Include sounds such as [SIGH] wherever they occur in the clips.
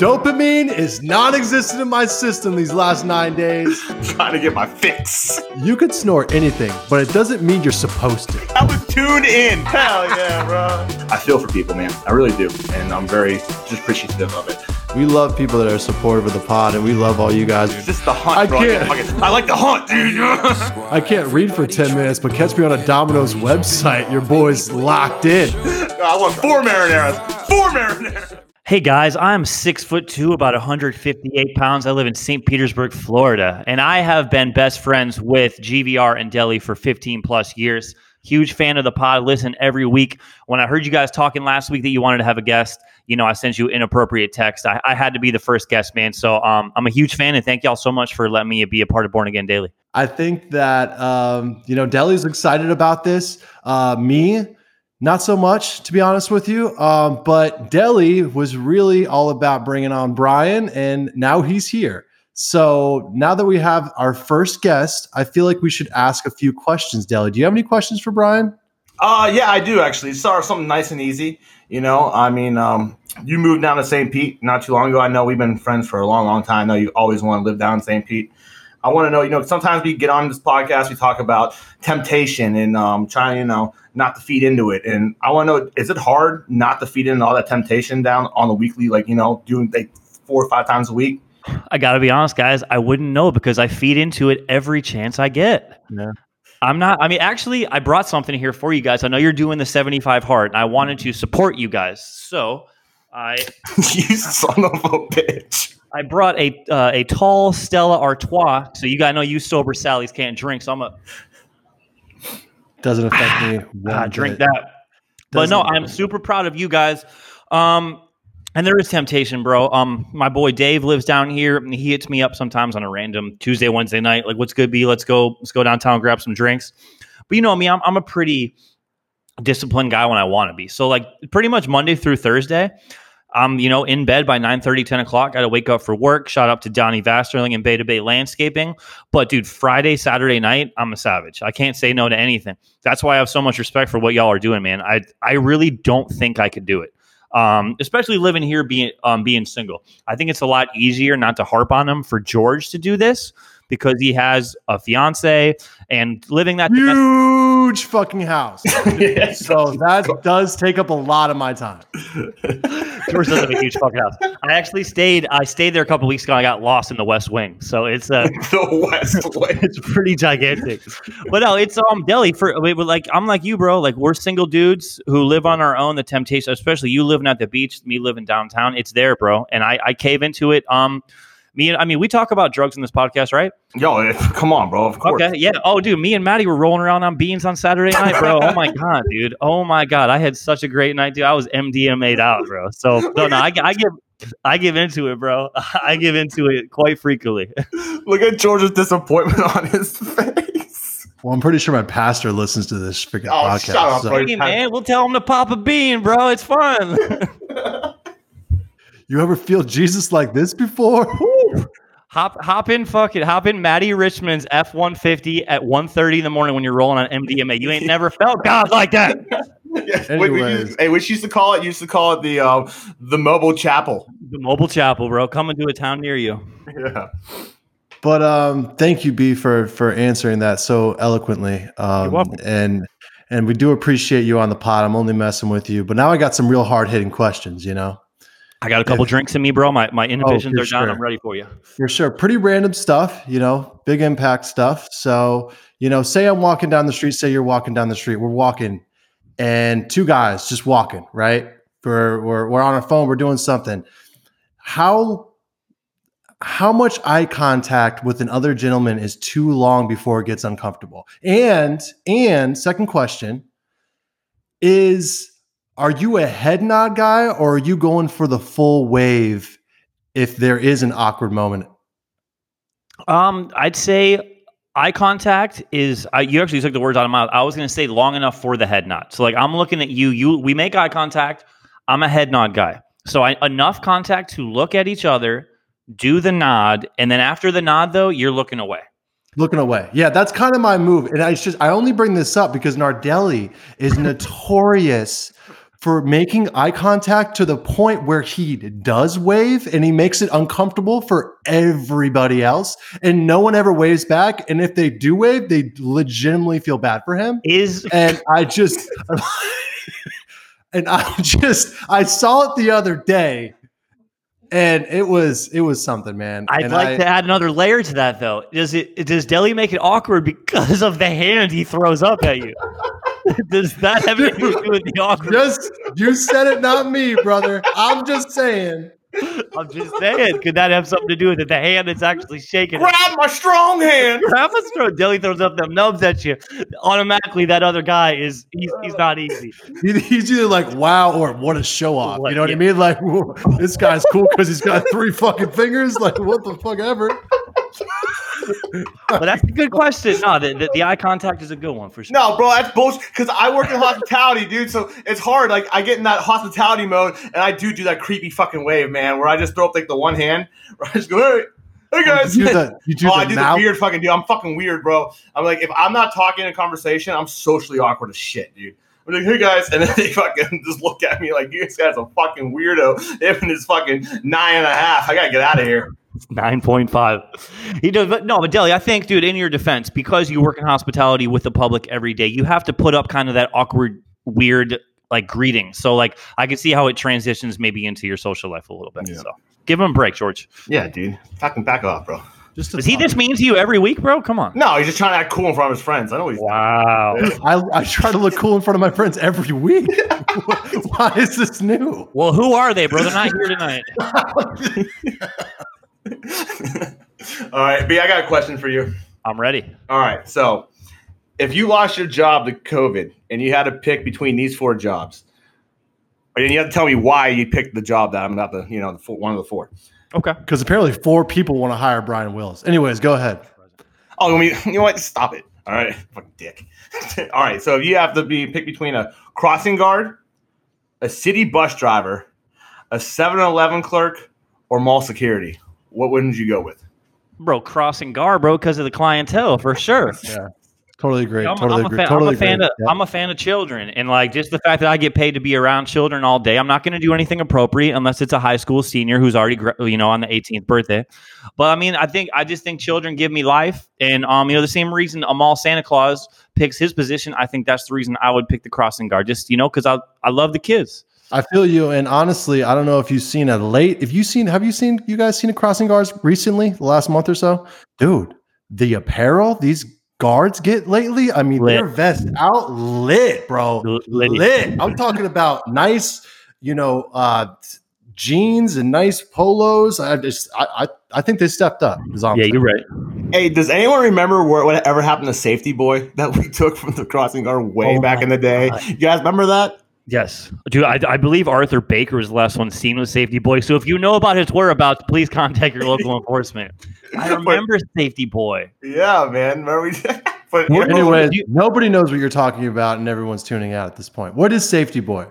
Dopamine is non existent in my system these last nine days. [LAUGHS] trying to get my fix. You could snort anything, but it doesn't mean you're supposed to. I was tuned in. Hell yeah, bro. I feel for people, man. I really do. And I'm very just appreciative of it. We love people that are supportive of the pod, and we love all you guys. It's just the hunt, I bro. can't. fucking- I like the hunt, dude. [LAUGHS] I can't read for 10 minutes, but catch me on a Domino's website. Your boy's locked in. I want four marinaras. Four marinaras. Hey guys, I'm six foot two, about 158 pounds. I live in St. Petersburg, Florida, and I have been best friends with GVR and Deli for 15 plus years. Huge fan of the pod. Listen every week. When I heard you guys talking last week that you wanted to have a guest, you know, I sent you inappropriate text. I, I had to be the first guest, man. So um, I'm a huge fan, and thank y'all so much for letting me be a part of Born Again Daily. I think that, um, you know, Deli's excited about this. Uh, me, not so much, to be honest with you. Um, but Deli was really all about bringing on Brian, and now he's here. So now that we have our first guest, I feel like we should ask a few questions. Deli, do you have any questions for Brian? Uh, yeah, I do actually. Start something nice and easy. You know, I mean, um, you moved down to St. Pete not too long ago. I know we've been friends for a long, long time. I know you always want to live down in St. Pete. I want to know, you know, sometimes we get on this podcast, we talk about temptation and um, trying, you know, not to feed into it. And I want to know, is it hard not to feed into all that temptation down on the weekly, like, you know, doing like four or five times a week? I got to be honest, guys. I wouldn't know because I feed into it every chance I get. Yeah. I'm not. I mean, actually, I brought something here for you guys. I know you're doing the 75 hard, and I wanted to support you guys. So, I [LAUGHS] you son of a bitch. I brought a uh, a tall Stella Artois. So you guys know you sober Sally's can't drink. So I'm a Doesn't affect me. [SIGHS] ah, drink bit. that. But no, Doesn't- I'm super proud of you guys. Um, and there is temptation, bro. Um, my boy Dave lives down here. and He hits me up sometimes on a random Tuesday, Wednesday night. Like, what's good, B? Let's go. Let's go downtown, grab some drinks. But you know me, I'm I'm a pretty disciplined guy when I want to be. So like, pretty much Monday through Thursday. I'm, you know, in bed by 9 10 o'clock. Got to wake up for work. Shout out to Donnie Vasterling and Beta Bay Landscaping. But dude, Friday, Saturday night, I'm a savage. I can't say no to anything. That's why I have so much respect for what y'all are doing, man. I I really don't think I could do it. Um, especially living here, being um, being single. I think it's a lot easier not to harp on him for George to do this because he has a fiance and living that. Domestic- Huge fucking house. [LAUGHS] Yes. So that does take up a lot of my time. George does have a huge fucking house. I actually stayed. I stayed there a couple weeks ago. I got lost in the West Wing, so it's uh, [LAUGHS] the West [LAUGHS] Way. it's pretty gigantic. But no, it's um Deli for wait, but like I'm like you, bro. Like we're single dudes who live on our own. The temptation, especially you living at the beach, me living downtown, it's there, bro. And I I cave into it. Um, me and I mean we talk about drugs in this podcast, right? Yo, come on, bro. Of course. Okay, yeah. Oh, dude, me and Maddie were rolling around on beans on Saturday night, bro. Oh my god, dude. Oh my god, I had such a great night, dude. I was MDMA'd out, bro. So no, no, I, I give. I give into it, bro. [LAUGHS] I give into it quite frequently. [LAUGHS] Look at George's disappointment on his [LAUGHS] face. Well, I'm pretty sure my pastor listens to this freaking Oh, podcast. shut up, so- Hey, man, we'll tell him to pop a bean, bro. It's fun. You ever feel Jesus like this before? Hop, hop in, fuck it. Hop in Maddie Richmond's F one fifty at 1.30 in the morning when you're rolling on MDMA. You ain't never felt [LAUGHS] God like that. Yeah, [LAUGHS] wait, we Anyways. used, hey, we used to call it. Used to call it the uh, the mobile chapel. The mobile chapel, bro. Coming to a town near you. Yeah. But um, thank you, B, for for answering that so eloquently. Um, welcome. And and we do appreciate you on the pod. I'm only messing with you, but now I got some real hard hitting questions. You know, I got a couple drinks in me, bro. My my oh, inhibitions for are down. I'm ready for you. for sure, pretty random stuff. You know, big impact stuff. So you know, say I'm walking down the street. Say you're walking down the street. We're walking, and two guys just walking. Right? We're we're we're on our phone. We're doing something. How how much eye contact with another gentleman is too long before it gets uncomfortable? And and second question is are you a head nod guy or are you going for the full wave if there is an awkward moment? Um, I'd say eye contact is. Uh, you actually took the words out of my mouth. I was going to say long enough for the head nod. So like I'm looking at you. You we make eye contact. I'm a head nod guy. So I, enough contact to look at each other, do the nod, and then after the nod though, you're looking away. Looking away. Yeah, that's kind of my move. And I just I only bring this up because Nardelli is notorious for making eye contact to the point where he does wave and he makes it uncomfortable for everybody else and no one ever waves back and if they do wave they legitimately feel bad for him Is [LAUGHS] and I just [LAUGHS] and I just I saw it the other day and it was it was something man I'd and like I, to add another layer to that though. Does it does Deli make it awkward because of the hand he throws up at you? [LAUGHS] does that have anything to do [LAUGHS] with the awkward? just you said it not me brother I'm just saying I'm just saying, could that have something to do with it? The hand that's actually shaking. Grab my strong hand. [LAUGHS] Grab a throw. Deli throws up them nubs at you. Automatically, that other guy is he's, he's not easy. He's either like wow or what a show off you know what I mean like [LAUGHS] this guy's cool because he's got three fucking fingers like what the fuck ever But that's a good question. No, the, the, the eye contact is a good one for sure. No, bro, that's bullshit. Because I work in hospitality, dude. So it's hard. Like I get in that hospitality mode, and I do do that creepy fucking wave, man, where I just throw up like the one hand, [LAUGHS] where I just go, hey, hey guys. you do the you do oh, the I do mouth the weird fucking dude. I'm fucking weird, bro. I'm like, if I'm not talking in a conversation, I'm socially awkward as shit, dude. I'm like, hey guys, and then they fucking [LAUGHS] just look at me like, this guy's a fucking weirdo. Him is fucking nine and a half. I gotta get out of here. Nine point five. He does, but no, but Deli, I think, dude, in your defense, because you work in hospitality with the public every day, you have to put up kind of that awkward, weird, like greeting. So, like, I can see how it transitions maybe into your social life a little bit. Yeah. So, give him a break, George. Yeah, dude. Fucking back off, bro. Just Is he thought. this mean to you every week, bro? Come on. No, he's just trying to act cool in front of his friends. I know he's Wow. I, I try to look cool in front of my friends every week. [LAUGHS] Why is this new? Well, who are they, bro? They're not here tonight. [LAUGHS] [LAUGHS] All right, B, I got a question for you. I'm ready. All right, so if you lost your job to COVID and you had to pick between these four jobs, and you have to tell me why you picked the job that I'm about the, you know, the four, one of the four. Okay. Because apparently four people want to hire Brian Wills. Anyways, go ahead. Oh, I mean, you know what? Stop it. All right, fucking dick. [LAUGHS] All right, so if you have to be pick between a crossing guard, a city bus driver, a 7-Eleven clerk, or mall security, what wouldn't you go with? Bro, crossing guard, bro, because of the clientele, for sure. Yeah. Totally agree. I'm, totally I'm agree. A fan, totally I'm a fan agree. of Yeah. I'm a fan of children, and like just the fact that I get paid to be around children all day. I'm not going to do anything appropriate unless it's a high school senior who's already you know on the 18th birthday. But I mean, I think I just think children give me life, and um, you know the same reason a mall Santa Claus picks his position. I think that's the reason I would pick the crossing guard, just you know because I I love the kids. I feel you. And honestly, I don't know if you've seen a late. If you seen, have you seen? You guys seen a crossing guards recently? The last month or so, dude. The apparel these guards get lately. I mean, Lit. their vest out lit, bro. L- litty. lit. I'm talking about nice, you know, uh jeans and nice polos. I just, I, I, I think they stepped up. is all Yeah, saying. you're right. Hey, does anyone remember where, whatever happened to Safety Boy [LAUGHS] that we took from the crossing guard way Oh back in the day? God. You guys remember that? Yes, dude. I, I believe Arthur Baker was the last one seen with Safety Boy. So if you know about his whereabouts, please contact your local [LAUGHS] enforcement. I remember Safety Boy. Yeah, man. Remember we? [LAUGHS] but What- you You- nobody knows what you're talking about, and everyone's tuning out at this point. What is Safety Boy?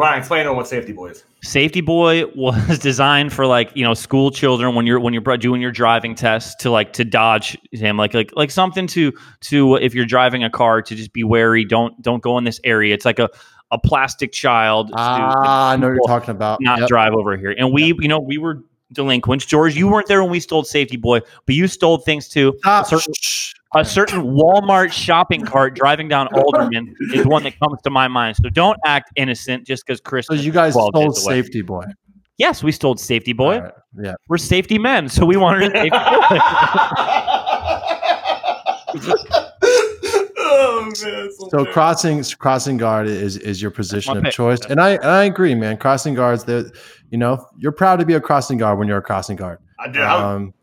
Brian, explain to what Safety Boy is. Safety Boy was [LAUGHS] designed for like you know school children when you're when you're doing your driving test to like to dodge him like like like something to to if you're driving a car to just be wary don't don't go in this area. It's like a a plastic child to- to Ah, I know you're talking about. not Yep. drive over here. And we you know we were delinquents. George, you weren't there when we stole Safety Boy, but you stole things too. A certain, Shh. a certain Walmart shopping cart driving down [LAUGHS] Alderman is one that comes to my mind. So don't act innocent just because Chris. So you guys stole. Safety Boy. Yes, we stole Safety Boy. Right. Yeah. We're safety men, so we wanted a safety boy. [LAUGHS] man. So, So crossing crossing guard is is your position of pick. choice, and I and I agree, man. Crossing guards, that you know, you're proud to be a crossing guard when you're a crossing guard. I do. I Um,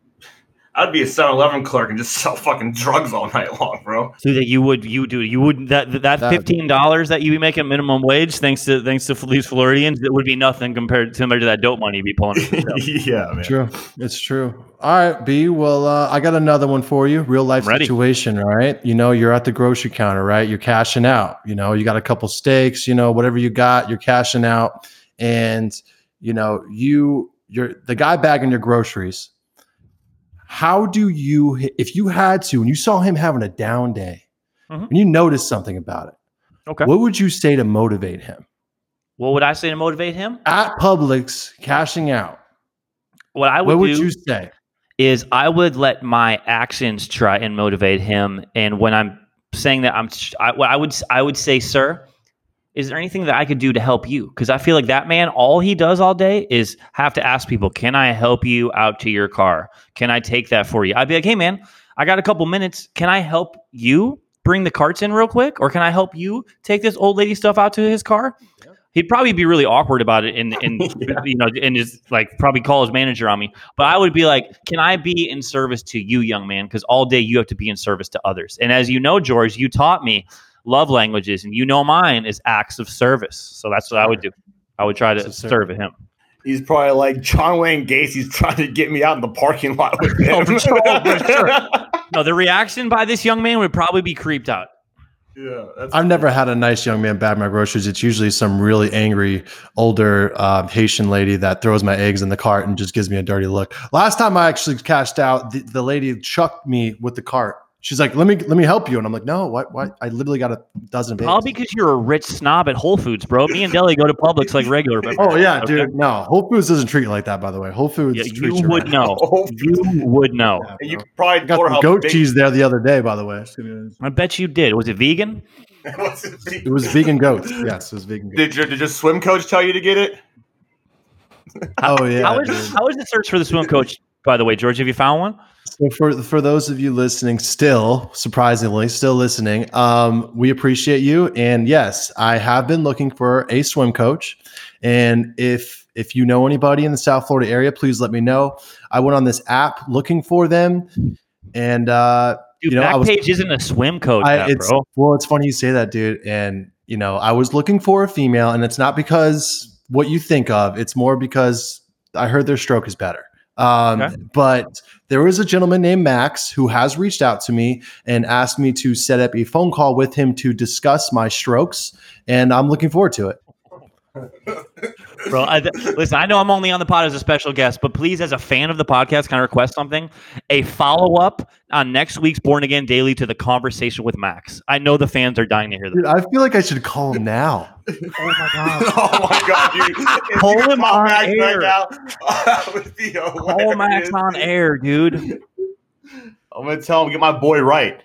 I'd be a 7-Eleven clerk and just [LAUGHS] sell fucking drugs all night long, bro. so that you would you do you would that that That- fifteen dollars that you be making minimum wage thanks to thanks to these Floridians it would be nothing compared to compared to that dope money you'd be pulling. [LAUGHS] yeah, man. true, it's true. All right, B. Well, uh, I got another one for you. Real life ready. situation. All right, you know, you're at the grocery counter, right? You're cashing out. You know, you got a couple steaks. You know, whatever you got, you're cashing out, and you know, you you're the guy bagging your groceries. How do you, if you had to, and you saw him having a down day, Mhm. and you noticed something about it, Okay. what would you say to motivate him? What would I say to motivate him? at Publix cashing out, What I would what would do you say? is I would let my actions try and motivate him. And when I'm saying that, I'm I, I would I would say, sir, is there anything that I could do to help you? Because I feel like that man, all he does all day is have to ask people, "Can I help you out to your car? Can I take that for you?" I'd be like, "Hey, man, I got a couple minutes. Can I help you bring the carts in real quick, or can I help you take this old lady stuff out to his car?" He'd probably be really awkward about it, and and [LAUGHS] Yeah. you know, and just like probably call his manager on me. But I would be like, "Can I be in service to you, young man? Because all day you have to be in service to others." And as you know, George, you taught me love languages, and you know mine is acts of service. So that's what I would do. I would try to serve. serve him. He's probably like John Wayne Gacy's trying to get me out in the parking lot with [LAUGHS] him. Oh, for sure, for sure. [LAUGHS] No, the reaction by this young man would probably be creeped out. yeah, that's I've never had a nice young man bag my groceries. It's usually some really angry older uh, Haitian lady that throws my eggs in the cart and just gives me a dirty look. Last time I actually cashed out, the, the lady chucked me with the cart. She's like, "Let me let me help you," and I'm like, "No, what? What? I literally got a dozen of eggs." Probably because you're a rich snob at Whole Foods, bro. Me and Deli go to Publix like regular. [LAUGHS] but- Oh yeah, Okay? dude. No, Whole Foods doesn't treat you like that. By the way, Whole Foods Yeah, you would right. know. [LAUGHS] Whole You would know. Yeah, And you bro. probably got some goat big- cheese there the other day. By the way, I bet you did. Was it vegan? [LAUGHS] What's it be? it was vegan goats. Yes, it was vegan. Goats. Did your did your swim coach tell you to get it? Oh yeah. how is dude. how is the search for the swim coach? By the way, George, have you found one? So for for those of you listening, still surprisingly still listening, um, we appreciate you. And yes, I have been looking for a swim coach. And if if you know anybody in the South Florida area, please let me know. I went on this app looking for them, and uh, Dude, You know, I was- isn't a swim coach, I, it's bro. well, it's funny you say that, dude. And you know, I was looking for a female, and it's not because what you think of. It's more because I heard their stroke is better. Um, Okay. But there is a gentleman named Max who has reached out to me and asked me to set up a phone call with him to discuss my strokes, and I'm looking forward to it. [LAUGHS] Bro, I, listen, I know I'm only on the pod as a special guest, but please, as a fan of the podcast, can I request something? A follow up on next week's Born Again Daily to the conversation with Max. I know the fans are dying to hear Dude, that. I feel like I should call him now. [LAUGHS] Oh my god! [LAUGHS] oh my god, dude! [LAUGHS] If Call you could him call on Max air. Right now, that Call Max on air, dude. I'm gonna tell him get my boy right.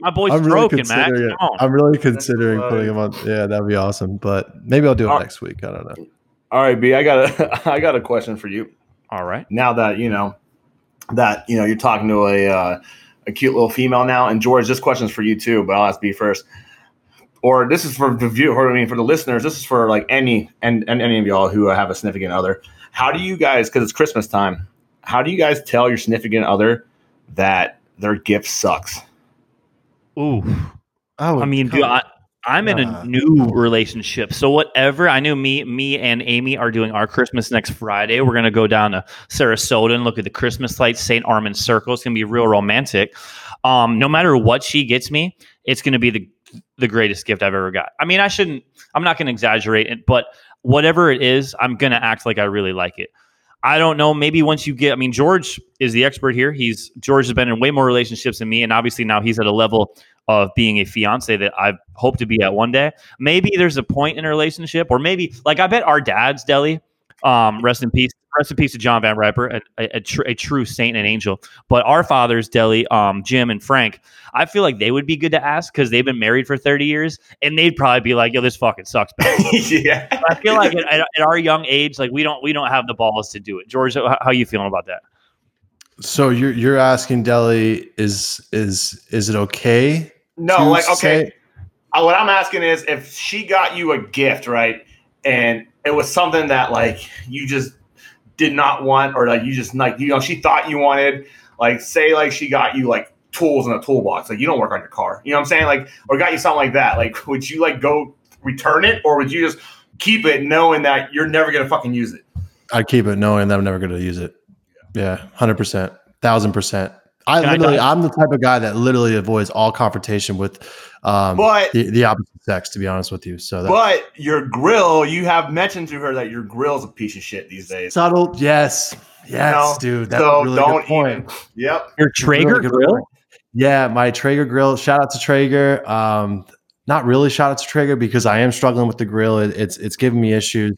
My boy's I'm really stroking, Max. considering it. I'm really considering putting him on. Yeah, that'd be awesome. But maybe I'll do it Uh, next week. I don't know. All right, B, I got a [LAUGHS] I got a question for you. All right. Now that you know that you know you're talking to a uh, a cute little female now, and George, this question's for you too, but I'll ask B first. Or this is for the view, or I mean for the listeners. This is for like any and, and any of y'all who have a significant other. How do you guys? Because it's Christmas time. How do you guys tell your significant other that their gift sucks? Ooh. Oh, I mean, dude, I, I'm in a Uh. new relationship, so whatever. I knew me, me and Amy are doing our Christmas next Friday. We're gonna go down to Sarasota and look at the Christmas lights, St. Armands Circle. It's gonna be real romantic. Um, no matter what she gets me, it's gonna be the the greatest gift I've ever got. I mean, I shouldn't. I'm not gonna exaggerate it, but whatever it is, I'm gonna act like I really like it. I don't know. Maybe once you get, I mean, George is the expert here. He's George has been in way more relationships than me, and obviously now he's at a level of being a fiance that I hope to be at one day. Maybe there's a point in a relationship, or maybe like I bet our dad's deli. Um, rest in peace. Rest in peace to John Van Riper, a, a, a, tr- a true saint and angel. But our fathers, Deli, um, Jim and Frank, I feel like they would be good to ask because they've been married for 30 years, and they'd probably be like, "Yo, this fucking sucks." [LAUGHS] yeah. I feel like at, at, at our young age, like we don't we don't have the balls to do it. George, how, how you feeling about that? So you're you're asking Deli is is is it okay? No, like okay. say- Uh, what I'm asking is if she got you a gift, right, and it was something that like you just did not want, or like you just like you know she thought you wanted, like say like she got you like tools in a toolbox, like you don't work on your car, you know what I'm saying, like or got you something like that, like [LAUGHS] would you like go return it or would you just keep it knowing that you're never gonna fucking use it? I keep it knowing that I'm never to use it. Yeah, hundred percent, thousand percent. I Can I literally, dive- I'm the type of guy that literally avoids all confrontation with um, But the, the opposite sex. To be honest with you, so that but your grill, you have mentioned to her that your grill's a piece of shit these days. subtle. Yes, yes, No, dude. That's so a really don't good point. even. Yep. Your That's a really Traeger grill? point. Yeah, my Traeger grill. Shout out to Traeger. Um, not really shout out to Traeger because I am struggling with the grill. It, it's it's giving me issues,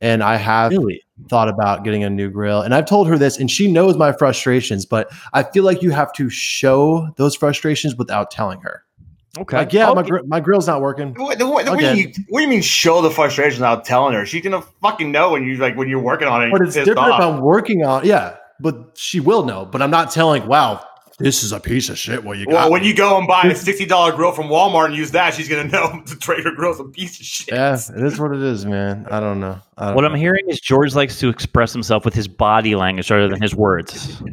and I have Really? thought about getting a new grill. And I've told her this, and she knows my frustrations. But I feel like you have to show those frustrations without telling her. Okay. Like, yeah, my gr- my grill's not working. What, what, what, Okay. do you, what do you mean show the frustration without telling her? She's gonna fucking know when you like when you're working on it. But it's different off. if I'm working on. Yeah, but she will know. But I'm not telling. Wow, this is a piece of shit. What you got? Well, when you go and buy a sixty dollar grill from Walmart and use that, she's gonna know [LAUGHS] the Traeger grill's a piece of shit. yeah, it is what it is, man. I don't know. I don't What know. I'm hearing is George likes to express himself with his body language rather than his words. [LAUGHS]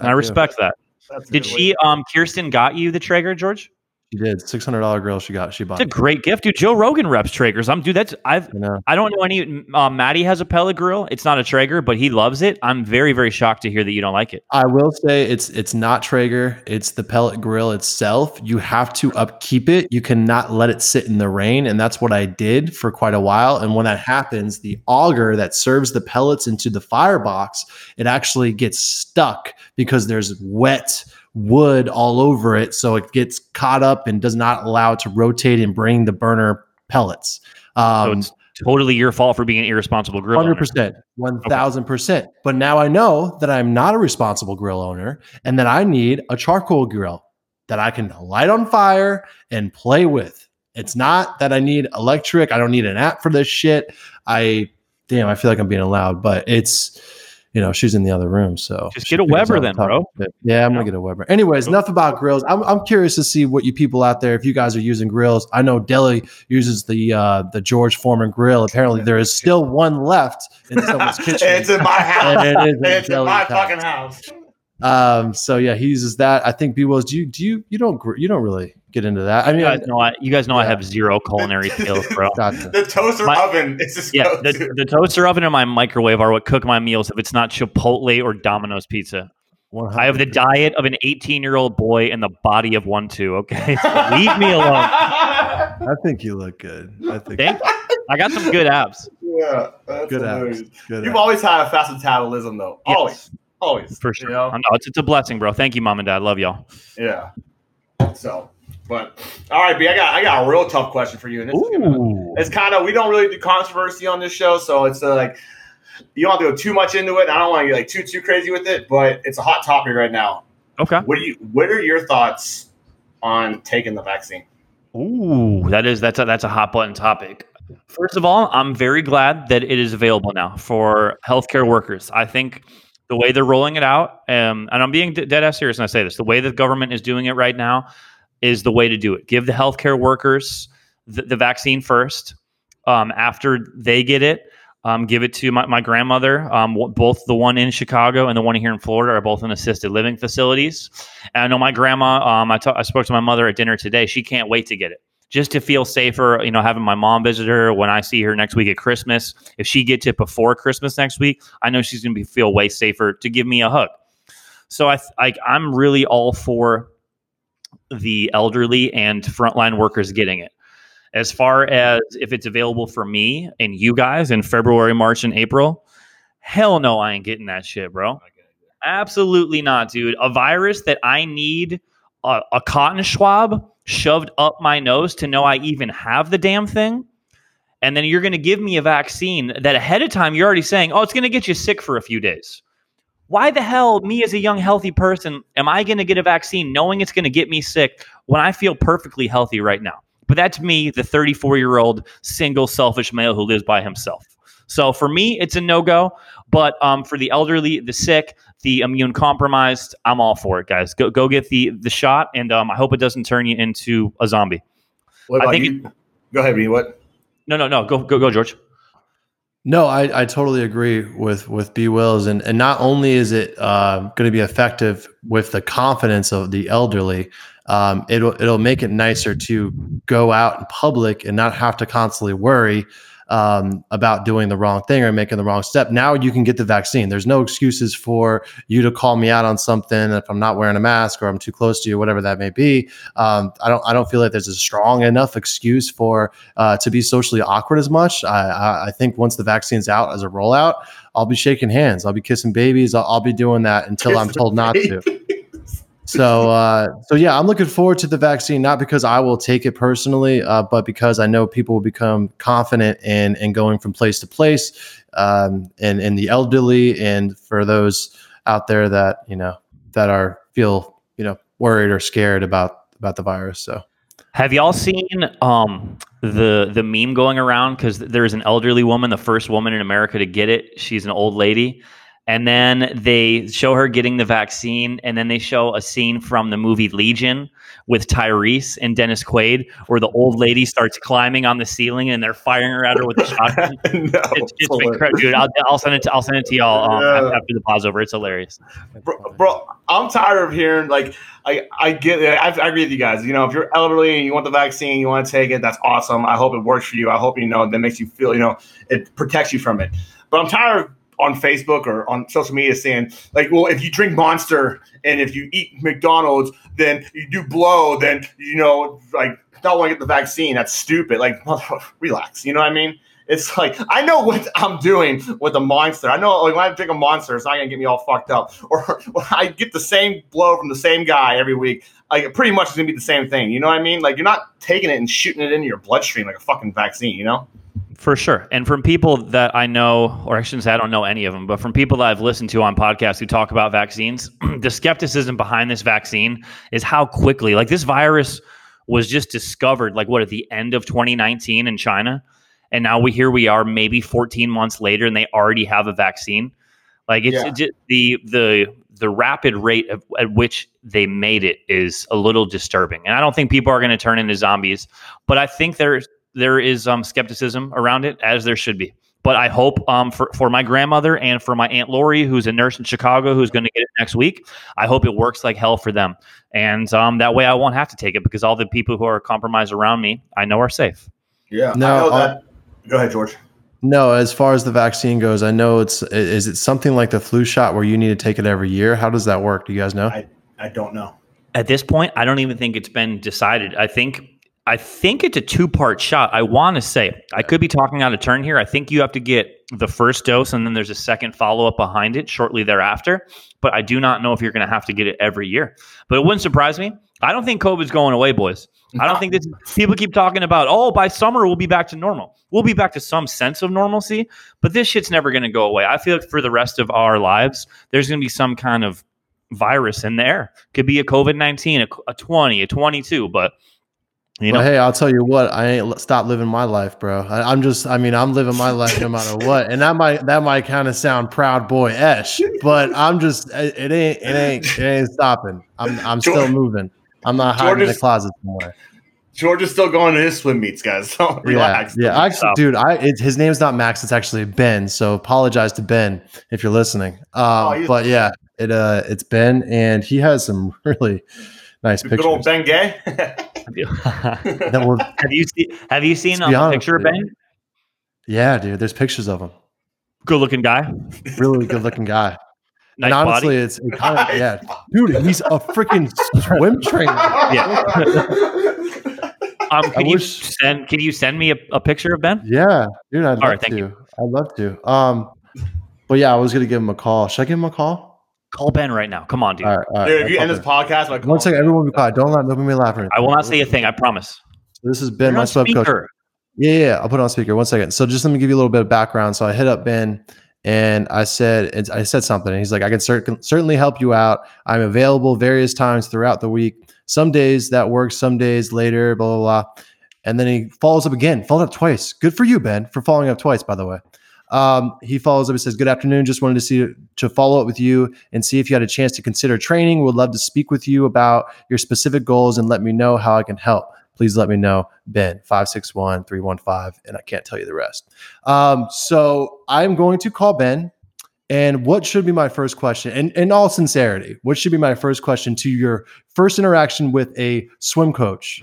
And I respect that. That's Did she, um, Kirsten got you the Traeger, George? She did six hundred dollar grill. She got. She bought. It's a great gift, dude. Joe Rogan reps Traegers. I'm, dude, that's, I've, You know. I don't know any, um, Maddie has a pellet grill. It's not a Traeger, but he loves it. I'm very, very shocked to hear that you don't like it. I will say it's it's not Traeger. It's the pellet grill itself. You have to upkeep it. You cannot let it sit in the rain, and that's what I did for quite a while. And when that happens, the auger that serves the pellets into the firebox, it actually gets stuck because there's wet wood all over it, so it gets caught up and does not allow it to rotate and bring the burner pellets. So Um, it's totally your fault for being an irresponsible grill. 100%, one thousand percent. But now I know that I'm not a responsible grill owner, and that I need a charcoal grill that I can light on fire and play with. It's not that I need electric. I don't need an app for this shit. I damn, I feel like I'm being loud, but it's you know she's in the other room, so Just get a Weber then, bro. Yeah, I'm gonna get a Weber. Anyways, enough about grills. I'm, I'm curious to see what you people out there, if you guys are using grills. I know Deli uses the uh, the George Foreman grill. Apparently, there is still one left in [LAUGHS] someone's kitchen. it's in my house. It is in it's in my house. fucking house. Um, so yeah, he uses that. I think B Wills, do you do you you don't gr- you don't really get into that. I mean, You guys know I, you guys know I have zero culinary [LAUGHS] skills, bro. The toaster My- oven is just Yeah, the, the toaster oven and my microwave are what cook my meals if it's not Chipotle or Domino's pizza. I have the diet of an 18 year old boy and the body of one two. Okay, So leave me alone. [LAUGHS] I think you look good. I think Thank I got some good abs yeah, that's good hilarious. abs. Good You've abs. always had a fast metabolism, though. Yes, Always, always, for sure. You know? I know it's, it's a blessing, bro. Thank you, mom and dad. Love y'all. Yeah. So, but all right, B, I got I got a real tough question for you, and this gonna, it's kind of we don't really do controversy on this show, so it's uh, like you don't have to go too much into it. I don't want to get like too too crazy with it, but it's a hot topic right now. Okay. What do you? What are your thoughts on taking the vaccine? Ooh, that is that's a that's a hot button topic. First of all, I'm very glad that it is available now for healthcare workers. I think the way they're rolling it out, um, and I'm being d- dead ass serious when I say this, the way the government is doing it right now is the way to do it. Give the healthcare workers the, the vaccine first. Um, after they get it, um, give it to my, my grandmother. Um, both the one in Chicago and the one here in Florida are both in assisted living facilities. And I know my grandma. Um, I I spoke to my mother at dinner today. She can't wait to get it just to feel safer. You know, having my mom visit her when I see her next week at Christmas. If she gets it before Christmas next week, I know she's going to feel way safer to give me a hug. So I like I'm really all for the elderly and frontline workers getting it. As far as if it's available for me and you guys in February, March, and April, hell no, I ain't getting that shit, bro. Absolutely not, dude. A virus that I need a, a cotton swab shoved up my nose to know I even have the damn thing. And then you're going to give me a vaccine that ahead of time you're already saying, oh, it's going to get you sick for a few days. Why the hell, me as a young, healthy person, am I going to get a vaccine knowing it's going to get me sick when I feel perfectly healthy right now? But that's me, the 34 year old single, selfish male who lives by himself. So for me, it's a no go. But um, for the elderly, the sick, the immune compromised, I'm all for it, guys. Go go get the the shot, and um, I hope it doesn't turn you into a zombie. What I think you? Go ahead, me. What? No, no, no. Go go go, George. No, I, I totally agree with with B Wills, and and not only is it uh, going to be effective with the confidence of the elderly, um, it'll it'll make it nicer to go out in public and not have to constantly worry um, about doing the wrong thing or making the wrong step. Now you can get the vaccine. There's no excuses for you to call me out on something if I'm not wearing a mask or I'm too close to you, whatever that may be. Um, I don't I don't feel like there's a strong enough excuse for uh, to be socially awkward as much. I, I, I think once the vaccine's out as a rollout, I'll be shaking hands. I'll be kissing babies. I'll, I'll be doing that until I'm told not to. [LAUGHS] So, uh, so yeah, I'm looking forward to the vaccine, not because I will take it personally, uh, but because I know people will become confident in in going from place to place, um, and and the elderly, and for those out there that you know that are feel you know worried or scared about about the virus. So, Have y'all seen um, the the meme going around? Because there's an elderly woman, the first woman in America to get it. She's an old lady, and then they show her getting the vaccine, and then they show a scene from the movie Legion with Tyrese and Dennis Quaid, where the old lady starts climbing on the ceiling, and they're firing her at her with a shotgun. [LAUGHS] no, It's, it's been dude. I'll, I'll send it. To, I'll send it to y'all um, Yeah. after, the pause over. It's hilarious. bro, bro, I'm tired of hearing like I I get it. I, I agree with you guys. You know, if you're elderly and you want the vaccine, you want to take it. That's awesome. I hope it works for you. I hope you know that makes you feel you know it protects you from it. But I'm tired of on Facebook or on social media saying like, well, if you drink Monster and if you eat McDonald's, then you do blow, then you know like not want to get the vaccine. That's stupid. Like, [LAUGHS] relax. You know what I mean? It's like I know what I'm doing with a monster. I know like when I drink a monster, it's not gonna get me all fucked up. [LAUGHS] Or I get the same blow from the same guy every week, like pretty much it's gonna be the same thing. You know what I mean? Like you're not taking it and shooting it into your bloodstream like a fucking vaccine. You know? For sure. And from people that I know, or I shouldn't say I don't know any of them, but from people that I've listened to on podcasts who talk about vaccines, [CLEARS THROAT] the skepticism behind this vaccine is how quickly, like this virus was just discovered, like what, at the end of 2019 in China? And now we here we are, maybe 14 months later, and they already have a vaccine. Like it's Yeah. it ju- the the the rapid rate of, at which they made it is a little disturbing, and I don't think people are going to turn into zombies. But I think there's there is um, skepticism around it, as there should be. But I hope um, for, for my grandmother and for my Aunt Lori, who's a nurse in Chicago, who's going to get it next week, I hope it works like hell for them. And um, that way I won't have to take it because all the people who are compromised around me, I know are safe. Yeah. No, I know uh, that. Go ahead, George. no, as far as the vaccine goes, I know it's is it something like the flu shot where you need to take it every year? How does that work? Do you guys know? I I don't know. At this point, I don't even think it's been decided. I think I think it's a two part shot. I want to say I could be talking out of turn here. I think you have to get the first dose and then there's a second follow up behind it shortly thereafter. But I do not know if you're going to have to get it every year. But it wouldn't surprise me. I don't think COVID's going away, boys. I don't think this. People keep talking about, oh, by summer we'll be back to normal. We'll be back to some sense of normalcy, but this shit's never going to go away. I feel like for the rest of our lives, there's going to be some kind of virus in there. Could be a COVID nineteen, a, a twenty, a twenty two, but you know, well, hey, I'll tell you what, I ain't stop living my life, bro. I, I'm just, I mean, I'm living my life no matter what, and that might that might kind of sound proud boy esh, but I'm just, it, it ain't, it ain't, it ain't stopping. I'm, I'm [LAUGHS] still moving. I'm not hiding in the closet somewhere. George is still going to his swim meets, guys. So [LAUGHS] relax. Yeah, yeah. Actually, dude, I it, his name's not Max. It's actually Ben. So apologize to Ben if you're listening. Um, Oh, but yeah, it uh, it's Ben, and he has some [LAUGHS] really nice picture. Good old pictures. Ben Gay. [LAUGHS] [LAUGHS] That were, have you seen have you seen To um, a honest picture of Ben? yeah, dude. There's pictures of him. Good looking guy, Really good looking guy. [LAUGHS] nice and honestly, body. it's it kind of yeah, dude. He's a freaking swim trainer. Um, I can you wish- send can you send me a, a picture of Ben? Yeah, dude. I'd love right, thank to. you. I'd love to. Um, but yeah, I was gonna give him a call. Should I give him a call? Call Ben right now. Come on, dude. All right, all right. Dude, if you end this call podcast, like one second, everyone be quiet. Don't let don't make me laugh. or. I will not say a thing. I promise. This has been You're my on sub coach. Yeah, yeah, I'll put it on speaker. One second. So just let me give you a little bit of background. So I hit up Ben and I said, and I said something. And he's like, I can cer- certainly help you out. I'm available various times throughout the week. Some days that works, some days later, blah, blah, blah. And then he follows up again, followed up twice. Good for you, Ben, for following up twice, by the way. Um, he follows up and says, Good afternoon. Just wanted to see to follow up with you and see if you had a chance to consider training. Would love to speak with you about your specific goals and let me know how I can help please let me know. Ben, 561 315, and I can't tell you the rest. Um, so I'm going to call Ben. And what should be my first question? And in all sincerity, what should be my first question to your first interaction with a swim coach?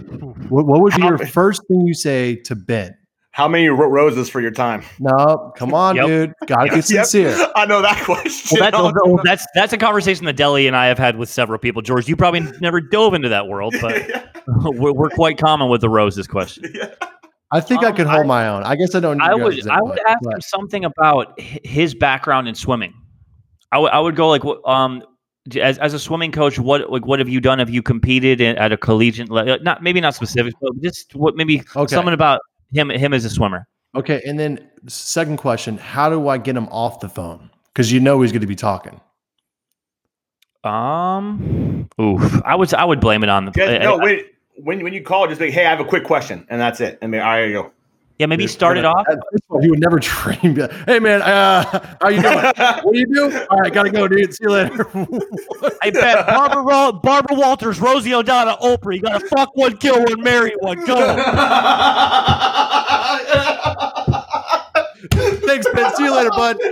What, what would be How your first thing you say to Ben? How many ro- roses for your time? No, come on, Yep. dude. Gotta get [LAUGHS] Yep. sincere. I know that [LAUGHS] question. Well, that's, No, well, that's that's a conversation that Deli and I have had with several people. George, you probably never dove into that world, but [LAUGHS] we're, we're quite common with the roses question. I think I Um, could hold I- my own. I guess I don't. Need I would guys' I would input, ask but- him something about his background in swimming. I would go like, um, as, as a swimming coach, what like what have you done? Have you competed in, at a collegiate level? Not maybe not specific, but just what maybe Okay. something about him him as a swimmer. Okay, and then second question: How do I get him off the phone? Because you know he's going to be talking. Um, oof, I would I would blame it on the Yeah, I- no, I- wait. When when you call, just be, hey, I have a quick question, and that's it. And be, all right, you go. Yeah maybe start it off. At this point, He would never [LAUGHS] train. Hey man, uh, how you doing? what do you do? All right, gotta go, dude. See you later. [LAUGHS] I bet Barbara Barbara Walters, Rosie O'Donnell, Oprah. You gotta fuck one, kill one, marry one. Go. [LAUGHS] Thanks, Ben. See you later, bud. [LAUGHS]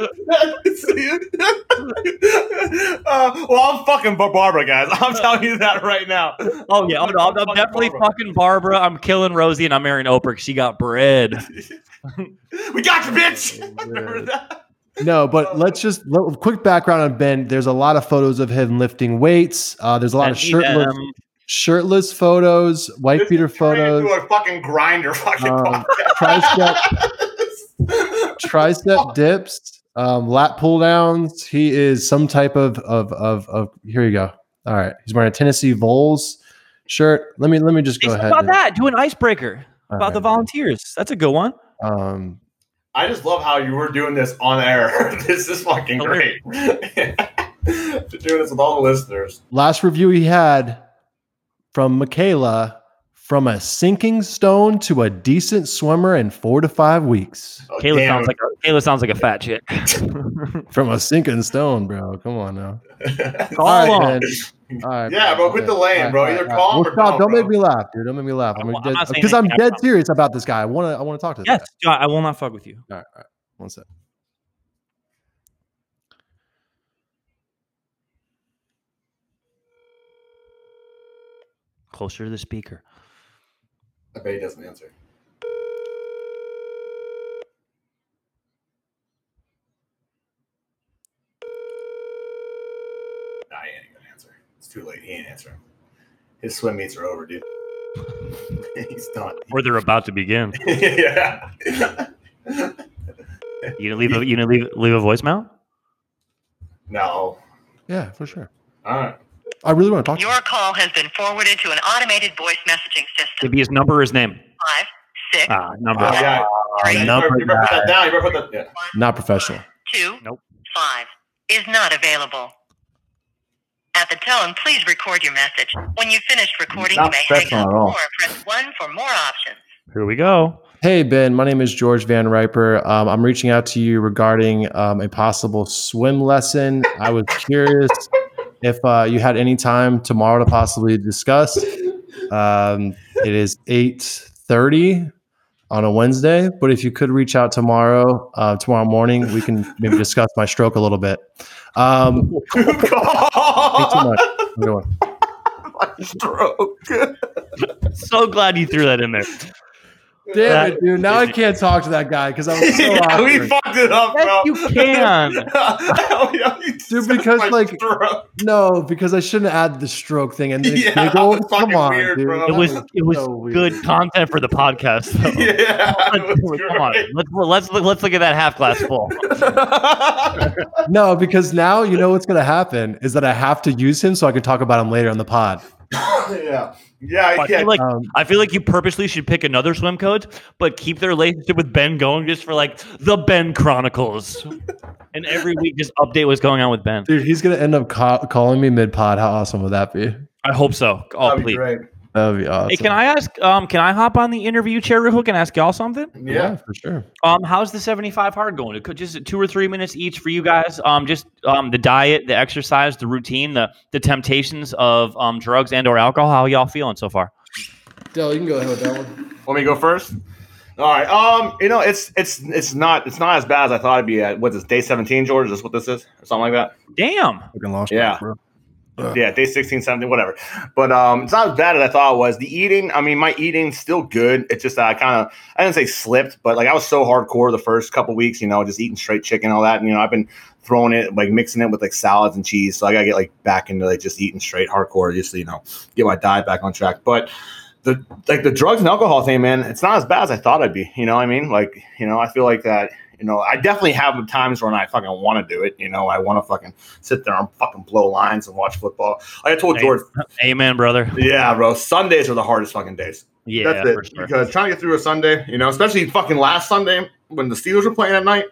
uh, well, I'm fucking Barbara, guys. I'm telling you that right now. Oh yeah, oh, no, I'm, I'm definitely Barbara. fucking Barbara. I'm killing Rosie, and I'm marrying Oprah. 'cause She got bread. [LAUGHS] We got you, bitch. [LAUGHS] Remember that? No, but let's just let, quick background on Ben. There's a lot of photos of him lifting weights. Uh, there's a lot of And he, shirtless, um, shirtless photos, white This beater photos, into a fucking grinder, fucking Um, podcast. tricep, tricep dips, um, lat pull downs. He is some type of of of of. Here you go. All right, he's wearing a Tennessee Vols shirt. Let me let me just go It's ahead. about and- that. Do an icebreaker All about the right. volunteers. That's a good one. Um, I just love how you were doing this on air. [LAUGHS] this is fucking great. [LAUGHS] Doing this with all the listeners. last review he had from Michaela from a sinking stone to a decent swimmer in four to five weeks. Oh, Kayla damn. sounds like a, Kayla sounds like a fat chick. [LAUGHS] [LAUGHS] From a sinking stone, bro. Come on now. [LAUGHS] Call All him. right, man. All right, Yeah, bro, quit the lane, bro. Either calm Well, or stop. don't, Don't bro. make me laugh, dude. Don't make me laugh. I'm I'm- I'm not saying because I'm dead serious about this guy. I want to. I want to talk to this Yes, guy. I will not fuck with you. All right, all right. One sec. Closer to the speaker. I bet he doesn't answer. Nah, he ain't gonna answer. It's too late. He ain't answering. His swim meets are over, dude. [LAUGHS] He's done. Or they're about to begin. [LAUGHS] yeah. [LAUGHS] You gonna leave a you gonna leave leave a voicemail? no. Yeah, for sure. All right. I really want to talk. to Your call has been forwarded to an automated voice messaging system. Maybe his number or his name. Five, six, Ah, number. Oh, yeah. three, You number better, you better put that down. You better put that. Yeah. Not professional. two, Nope. five is not available. At the tone, please record your message. When you've finished recording, Not you may hang up or press one for more options. Here we go. Hey, Ben. My name is George Van Riper. Um, I'm reaching out to you regarding um, a possible swim lesson. I was curious if uh, you had any time tomorrow to possibly discuss. Um, it is 8:30 on a Wednesday, but if you could reach out tomorrow, uh, tomorrow morning, we can maybe discuss my stroke a little bit. Um, thank you too much. Have a good one. [LAUGHS] Stroke. So glad you threw that in there. Damn it, dude! Now I can't talk to that guy because I was [LAUGHS] so yeah, we fucked it up, Yes, bro. you can. [LAUGHS] Dude, because, like, No, because I shouldn't add the stroke thing and then [LAUGHS] Yeah, giggle. was Come on, weird, dude. bro. It was it was so weird. good content for the podcast. Though. yeah, it was Come on, let's let's look, let's look at that half glass full. No, because now you know what's going to happen is that I have to use him so I can talk about him later on the pod. yeah, yeah, I yeah. feel like Um, I feel like you purposely should pick another swim coach, but keep the relationship with Ben going just for like the Ben Chronicles, and every week just update what's going on with Ben. dude, he's going to end up ca- calling me mid pod. How awesome would that be? I hope so. Oh That'd be please. Great. That would be awesome. Hey, can I ask? Um, can I hop on the interview chair real quick and ask y'all something? Yeah. for sure. Um, how's the seventy-five hard going? It could just two or three minutes each for you guys. Um, just um, the diet, the exercise, the routine, the the temptations of um drugs and or alcohol. How y'all feeling so far? Dell, you can go ahead with that one. Want me to go first? All right. Um, you know, it's it's it's not it's not as bad as I thought it'd be. At what's this day seventeen, George? Is this what this is, or something like that? Damn. Fucking lost Yeah. track, bro. Yeah, day 16, 17, whatever. But um, it's not as bad as I thought it was. The eating, I mean, my eating's still good. It's just I kind of, I didn't say slipped, but like I was so hardcore the first couple weeks, you know, just eating straight chicken, and all that. And, you know, I've been throwing it, like mixing it with like salads and cheese. So I got to get like back into like just eating straight hardcore, just, you know, get my diet back on track. But the, like the drugs and alcohol thing, man, it's not as bad as I thought it'd be. You know what I mean? Like, you know, I feel like that You know, I definitely have times when I fucking want to do it. You know, I want to fucking sit there and fucking blow lines and watch football. Like I told. George, [LAUGHS] Amen, brother. yeah, bro, Sundays are the hardest fucking days. Yeah, That's it. sure. Because trying to get through a Sunday, you know, especially fucking last Sunday when the Steelers were playing at night,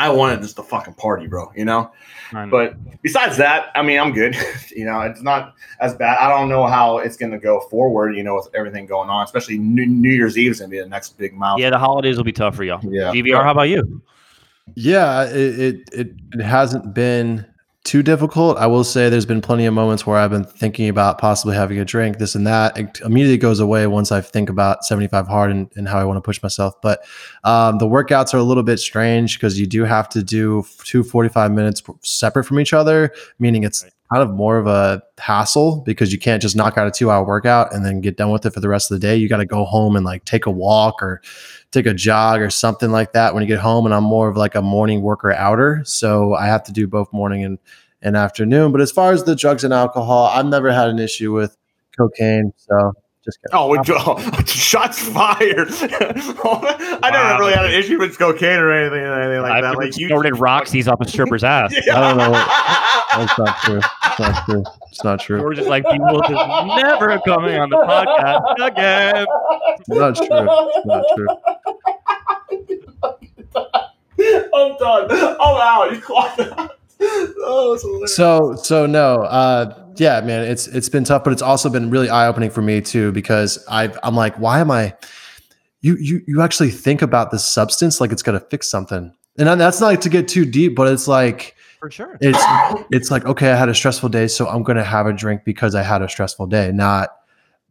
I wanted just to fucking party, bro. You know. Know. But besides that, I mean, I'm good. [LAUGHS] you know, it's not as bad. I don't know how it's going to go forward. You know, with everything going on, especially New, New Year's Eve is going to be the next big milestone. yeah, the holidays will be tough for y'all. Yeah. GVR, how about you? Yeah, it, it it it hasn't been too difficult. I will say there's been plenty of moments where I've been thinking about possibly having a drink, this and that. It immediately goes away once I think about 75 hard and, and how I want to push myself. But um, the workouts are a little bit strange because you do have to do two 45 minutes separate from each other, meaning it's kind of more of a hassle because you can't just knock out a two hour workout and then get done with it for the rest of the day. You got to go home and like take a walk or take a jog or something like that when you get home. And I'm more of like a morning worker outer. So I have to do both morning and, and afternoon. But as far as the drugs and alcohol, I've never had an issue with cocaine. So just. Oh, we oh, [LAUGHS] shots fired! [LAUGHS] I never really had an issue with cocaine or anything, or anything like I've that. Like you, snorted Roxy's off a stripper's [LAUGHS] ass. I don't know. That's not true. It's not true. It's not true. We're just like people just never coming on the podcast again. It's not true. It's not true. I'm done. I'm out. You clocked out. Oh. So so no, uh, yeah, man, it's it's been tough, but it's also been really eye opening for me too because I I'm like, why am I? You you you actually think about this substance like it's gonna fix something, and that's not like to get too deep, but it's like For sure. it's it's like okay, I had a stressful day, so I'm gonna have a drink because I had a stressful day, not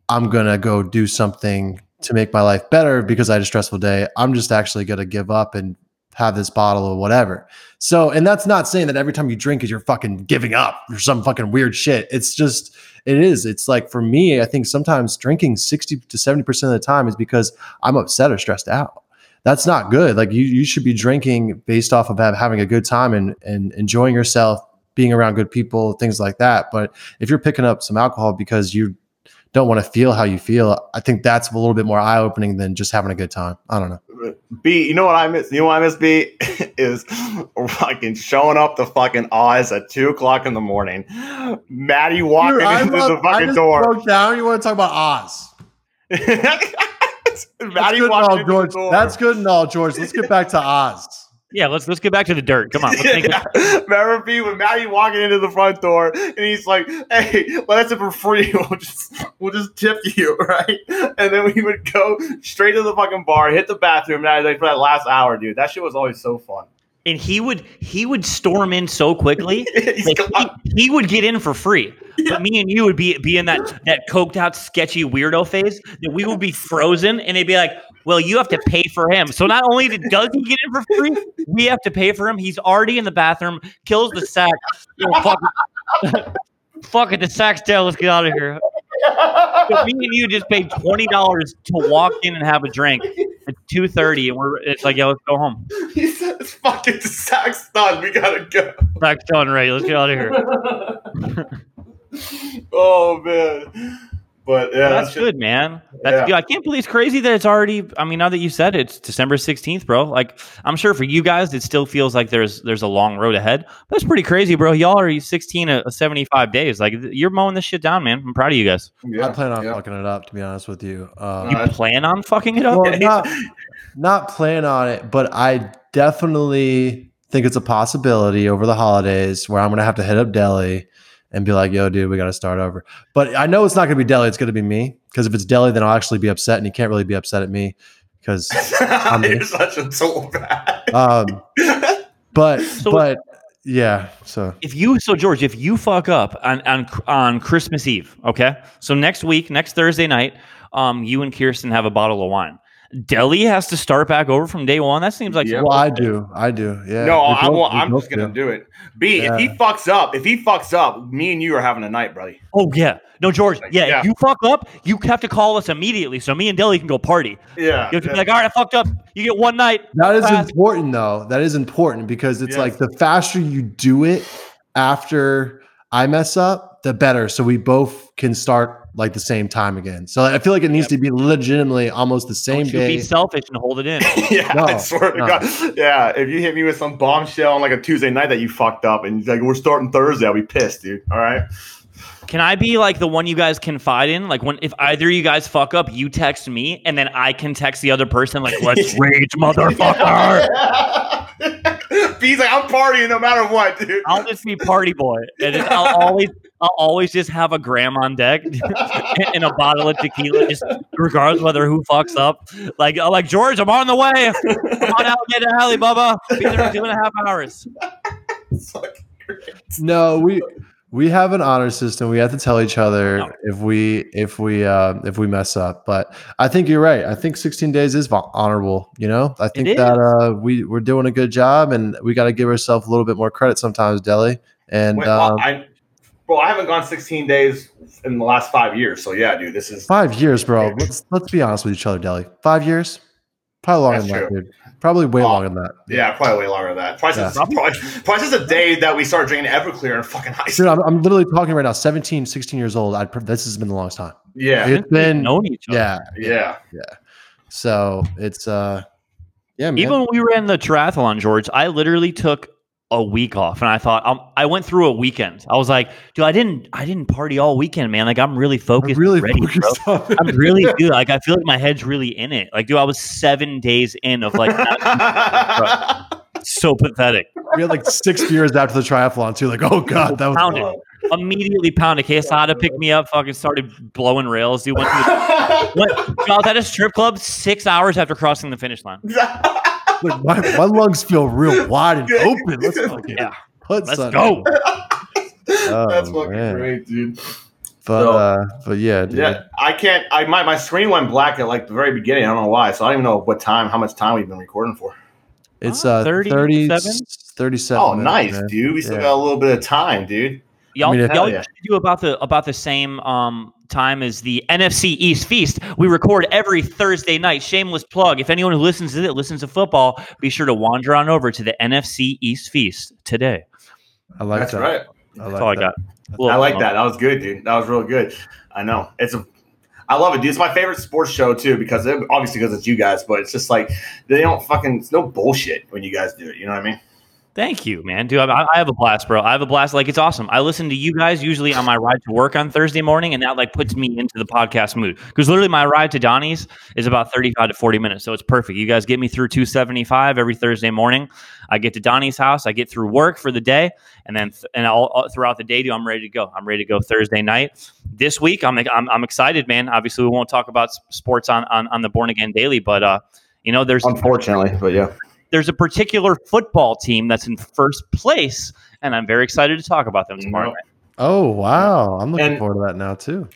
I'm gonna go do something to make my life better because I had a stressful day. I'm just actually gonna give up and have this bottle or whatever. So, and that's not saying that every time you drink is you're fucking giving up or some fucking weird shit. It's just, it is. It's like for me, I think sometimes drinking 60 to 70% of the time is because I'm upset or stressed out. That's not good. Like you, you should be drinking based off of having a good time and, and enjoying yourself, being around good people, things like that. But if you're picking up some alcohol because you don't want to feel how you feel, I think that's a little bit more eye opening than just having a good time. I don't know. B, you know what I miss? You know what I miss? B [LAUGHS] is fucking showing up to fucking Oz at two o'clock in the morning. Maddie walking Dude, into love- the I fucking door. broke down. You want to talk about Oz? [LAUGHS] That's Maddie good and walking all, the George. That's good and all, George. Let's get back to [LAUGHS] Oz. Yeah, let's let's get back to the dirt. Come on. Yeah. [LAUGHS] Remember B with Maddie walking into the front door and he's like, "Hey, let us in for free. [LAUGHS] We'll just we'll just tip you, [LAUGHS] right?" And then we would go straight to the fucking bar, hit the bathroom, and I like for that last hour, dude. That shit was always so fun. and he would he would storm in so quickly. He, he would get in for free, but me and you would be be in that that coked out, sketchy weirdo phase. That we would be frozen, and they'd be like, "Well, you have to pay for him." So not only did, does he get in for free, we have to pay for him. He's already in the bathroom, kills the sack. Yo, fuck, it. [LAUGHS] fuck it, the sack's down. Let's get out of here. So me and you just paid twenty dollars to walk in and have a drink. at two thirty, and we're it's like, yo, let's go home. he "It's fucking sack's done. We gotta go." Sack's done, right? Let's get out of here. [LAUGHS] oh man, but yeah, that's that shit- good, man. That's Yeah. good. I can't believe it's crazy that it's already. I mean, now that you said it, it's December sixteenth, bro. Like, I'm sure for you guys, it still feels like there's there's a long road ahead. That's pretty crazy, bro. Y'all are 16 of 75 days. Like, you're mowing this shit down, man. I'm proud of you guys. Yeah, I plan on yeah. fucking it up, to be honest with you. Um, You Uh, plan on fucking it up? well, [LAUGHS] not, not plan on it, but I definitely think it's a possibility over the holidays where I'm going to have to hit up Deli and be like, yo, dude, we got to start over. But I know it's not going to be Deli. It's going to be me. Because if it's Deli, then I'll actually be upset. And he can't really be upset at me because, [LAUGHS] You're such a tool bag. um, but, So- but yeah. So if you so George, if you fuck up on on on Christmas Eve, okay, so next week, next Thursday night, um, you and Kirsten have a bottle of wine. Deli has to start back over from day one. That seems like Yeah. well, I do. I do. Yeah. no, We I'm, well, I'm just gonna do. do it. B, Yeah. if he fucks up, if he fucks up, me and you are having a night, buddy. Oh yeah, no George. Yeah, Yeah. if you fuck up, you have to call us immediately so me and Deli can go party. Yeah, You have to be like, all right, I fucked up. You get one night. That is Fast. important, though. That is important because it's Yes. like the faster you do it after I mess up, the better. So we both can start like the same time again. So I feel like it needs to be legitimately almost the same Don't you day. be selfish and hold it in. [LAUGHS] yeah, No, I swear to. God. Yeah, if you hit me with some bombshell on like a Tuesday night that you fucked up and like we're starting Thursday, I'll be pissed, dude. All right. Can I be like the one you guys confide in? Like when if either of you guys fuck up, you text me, and then I can text the other person like, "Let's [LAUGHS] rage, motherfucker." [LAUGHS] He's like, I'm partying no matter what, dude. I'll just be party boy, and I'll always, I'll always just have a gram on deck [LAUGHS] and a bottle of tequila, just regardless whether who fucks up. Like, I'm like George, I'm on the way. Come on out, get to Alley, Bubba. Be there in two and a half hours. It's [LAUGHS] fucking great. No, we we have an honor system. We have to tell each other No. if we if we uh, if we mess up. But I think you're right. I think 16 days is honorable. You know, I think that uh, we we're doing a good job, and we got to give ourselves a little bit more credit sometimes, Deli. And Wait, well, um, I, bro, I haven't gone 16 days in the last five years. So yeah, dude, this is five years, bro. Let's let's be honest with each other, Deli. Five years, probably longer That's than that, dude. Probably way Oh, longer than that. yeah, probably way longer than that. Probably, Yeah. since, probably, probably since the day that we started drinking Everclear in fucking high Dude, school. I'm, I'm literally talking right now. 17, 16 years old. I this has been the longest time. Yeah, It's been known each other. yeah. yeah. So it's uh, yeah, man. Even when we ran the triathlon, George, I literally took a week off, and I thought um, I went through a weekend. I was like, dude, I didn't, I didn't party all weekend, man. Like I'm really I'm focused, really and ready, focused. I'm really, [LAUGHS] dude. Like I feel like my head's really in it. Like, dude, I was seven days in of like so pathetic. We had like six years after the triathlon too. Like, oh god, that was Pounded. Immediately pounded. Quesada picked me up. Fucking started blowing rails. Dude, went to the, [LAUGHS] went, I was at a strip club six hours after crossing the finish line. Like, my, my lungs feel real wide and [LAUGHS] open. Let's fucking Yeah, put let's some- go. [LAUGHS] That's Oh, fucking man. great, dude. But So- uh, but yeah, dude. Yeah, I can't. I my, my screen went black at like the very beginning. I don't know why. So I don't even know what time, how much time we've been recording for. It's uh 30, 37? 37 Oh, minutes, nice, man. dude. We still Yeah. got a little bit of time, dude. Y'all, I mean, y'all Hell yeah. used do about the about the same um, time is the NFC East Feast. We record every Thursday night. Shameless plug. If anyone who listens to it listens to football, be sure to wander on over to the NFC East Feast today. I like That's that. right. I like That's all I that. got. I Little- like that. That was good, dude. That was real good. I know. It's a. I love it, dude. It's my favorite sports show too because it, obviously because it's you guys, but it's just like they don't fucking. It's no bullshit when you guys do it. You know what I mean? Thank you, man. Dude, I, I have a blast, bro. I have a blast. Like it's awesome. I listen to you guys usually on my ride to work on Thursday morning, and that like puts me into the podcast mood. Because literally, my ride to Donnie's is about thirty-five to forty minutes, so it's perfect. You guys get me through two seventy-five every Thursday morning. I get to Donnie's house. I get through work for the day, and then th- and all, all throughout the day, dude, I'm ready to go. I'm ready to go Thursday night. This week, I'm like I'm, I'm excited, man. Obviously, we won't talk about sports on on, on the Born Again Daily, but uh, you know, there's Unfortunately, but yeah. There's a particular football team that's in first place, and I'm very excited to talk about them tomorrow. Nope. night. Oh wow, I'm looking And- forward to that now too.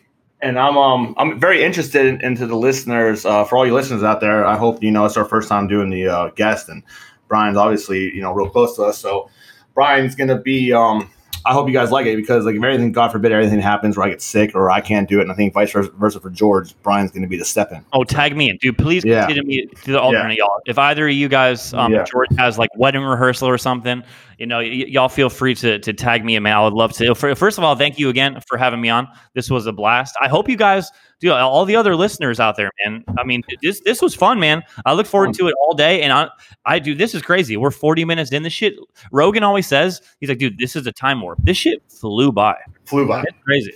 And I'm um I'm very interested in, into the listeners. Uh, for all you listeners out there, I hope you know it's our first time doing the uh, guest, and Brian's obviously you know real close to us. So Brian's gonna be um. I hope you guys like it because like if anything, God forbid, anything happens where I get sick or I can't do it, and I think vice versa, for George, Brian's gonna be the step in. Oh, tag me in, dude! Please Yeah. consider me to the alternate, y'all. If either of you guys, um, Yeah. George has like wedding rehearsal or something, you know, y- y'all feel free to to tag me in, man. I would love to. First of all, thank you again for having me on. This was a blast. I hope you guys, do all the other listeners out there, man. I mean, this this was fun, man. I look forward to it all day, and I I do. This is crazy. We're 40 minutes in. This shit. Rogan always says he's like, dude, this is a time warp. This shit flew by. Flew by, It's crazy.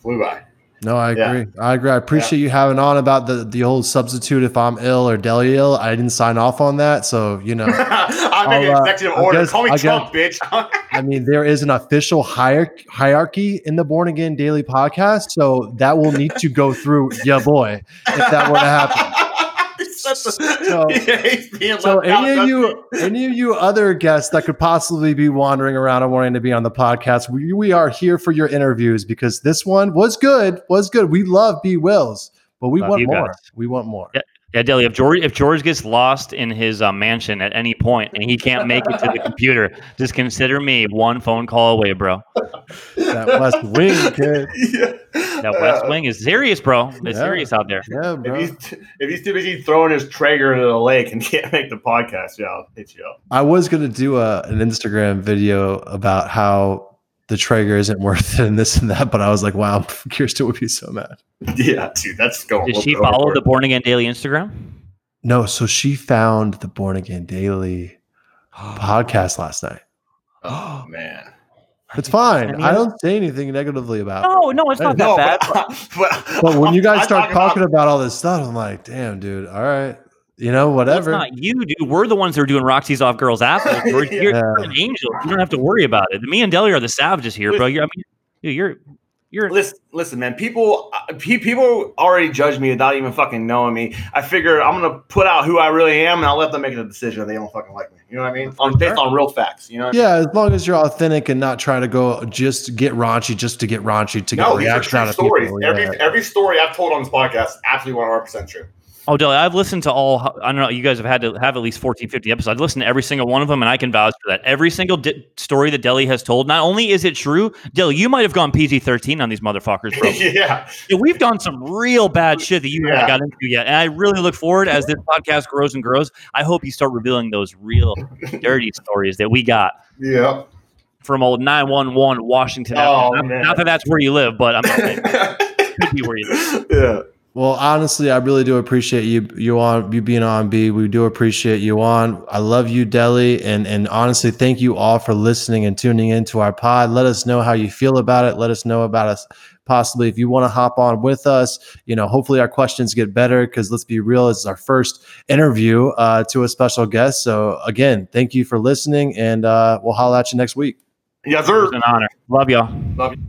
flew by. No, I Yeah. agree. I agree. I appreciate you having on about the the old substitute if I'm ill or deli ill. I didn't sign off on that, so you know. [LAUGHS] I'm I'll, uh, executive I order. guess- Call me I Trump, bitch. I mean, there is an official hierarchy hierarchy in the Born Again Daily podcast, so that will need to go through ya boy if that were to happen. [LAUGHS] So- [LAUGHS] Yeah, he's being So any of you, any of you other guests that could possibly be wandering around and wanting to be on the podcast, we, we are here for your interviews because this one was good, was good. We love B Wills, but we Love want more. guys. We want more. Yeah, Deli. If George if George gets lost in his uh, mansion at any point and he can't make it to the computer, just consider me one phone call away, bro. That West Wing [LAUGHS] kid. Yeah. That West Uh, Wing is serious, bro. It's Yeah. serious out there. Yeah, If bro. he's if he's too busy throwing his Traeger into the lake and [LAUGHS] can't make the podcast, yeah, I'll hit you up. I was gonna do a an Instagram video about how the Traeger isn't worth [LAUGHS] it and this and that. But I was like, wow, [LAUGHS] Kirsten would be so mad. Yeah, dude, that's going. Did a she follow overboard. the Born Again Daily Instagram? No, so she found the Born Again Daily [GASPS] podcast last night. Oh man. It's fine. Any I don't say anything negatively about it. No, no, it's not that No, bad. but, [LAUGHS] but, But when you guys I start talk about- talking about all this stuff, I'm like, damn, dude. All right. You know, It's whatever. not you, dude. We're the ones that are doing Roxy's off girls' [LAUGHS] apples. We're, you're, Yeah. you're an angel. You don't have to worry about it. Me and Deli are the savages here, bro. You're, I mean, dude, you're, you're. listen, listen, man. People, uh, people already judge me without even fucking knowing me. I figure I'm gonna put out who I really am, and I'll let them make the decision if they don't fucking like me. You know what I mean? On based on real facts. You know? What I mean? Yeah, as long as you're authentic and not trying to go just get raunchy just to get raunchy to get No, these are reaction true out of stories. people. Every Yeah. every story I've told on this podcast, absolutely 100 percent true. Oh, Deli, I've listened to all. I don't know. You guys have had to have at least 14, 50 episodes. I've listened to every single one of them, and I can vouch for that. Every single di- story that Deli has told. Not only is it true, Deli, you might have gone PG thirteen on these motherfuckers, bro. [LAUGHS] yeah, Yeah, we've done some real bad shit that you Yeah. haven't got into yet. And I really look forward as this podcast grows and grows. I hope you start revealing those real dirty [LAUGHS] stories that we got yeah. from old 911 Washington. Oh, not, man. not that that's where you live, but I'm [LAUGHS] could be where you live. yeah. Well, honestly, I really do appreciate you you on you being on B. We do appreciate you on. I love you, Deli, and and honestly, thank you all for listening and tuning into our pod. Let us know how you feel about it. Let us know about us. Possibly, if you want to hop on with us, you know, hopefully our questions get better because let's be real, this is our first interview uh, to a special guest. So again, thank you for listening, and uh, we'll holla at you next week. Yes, It sir. was an honor. Love y'all. Love you.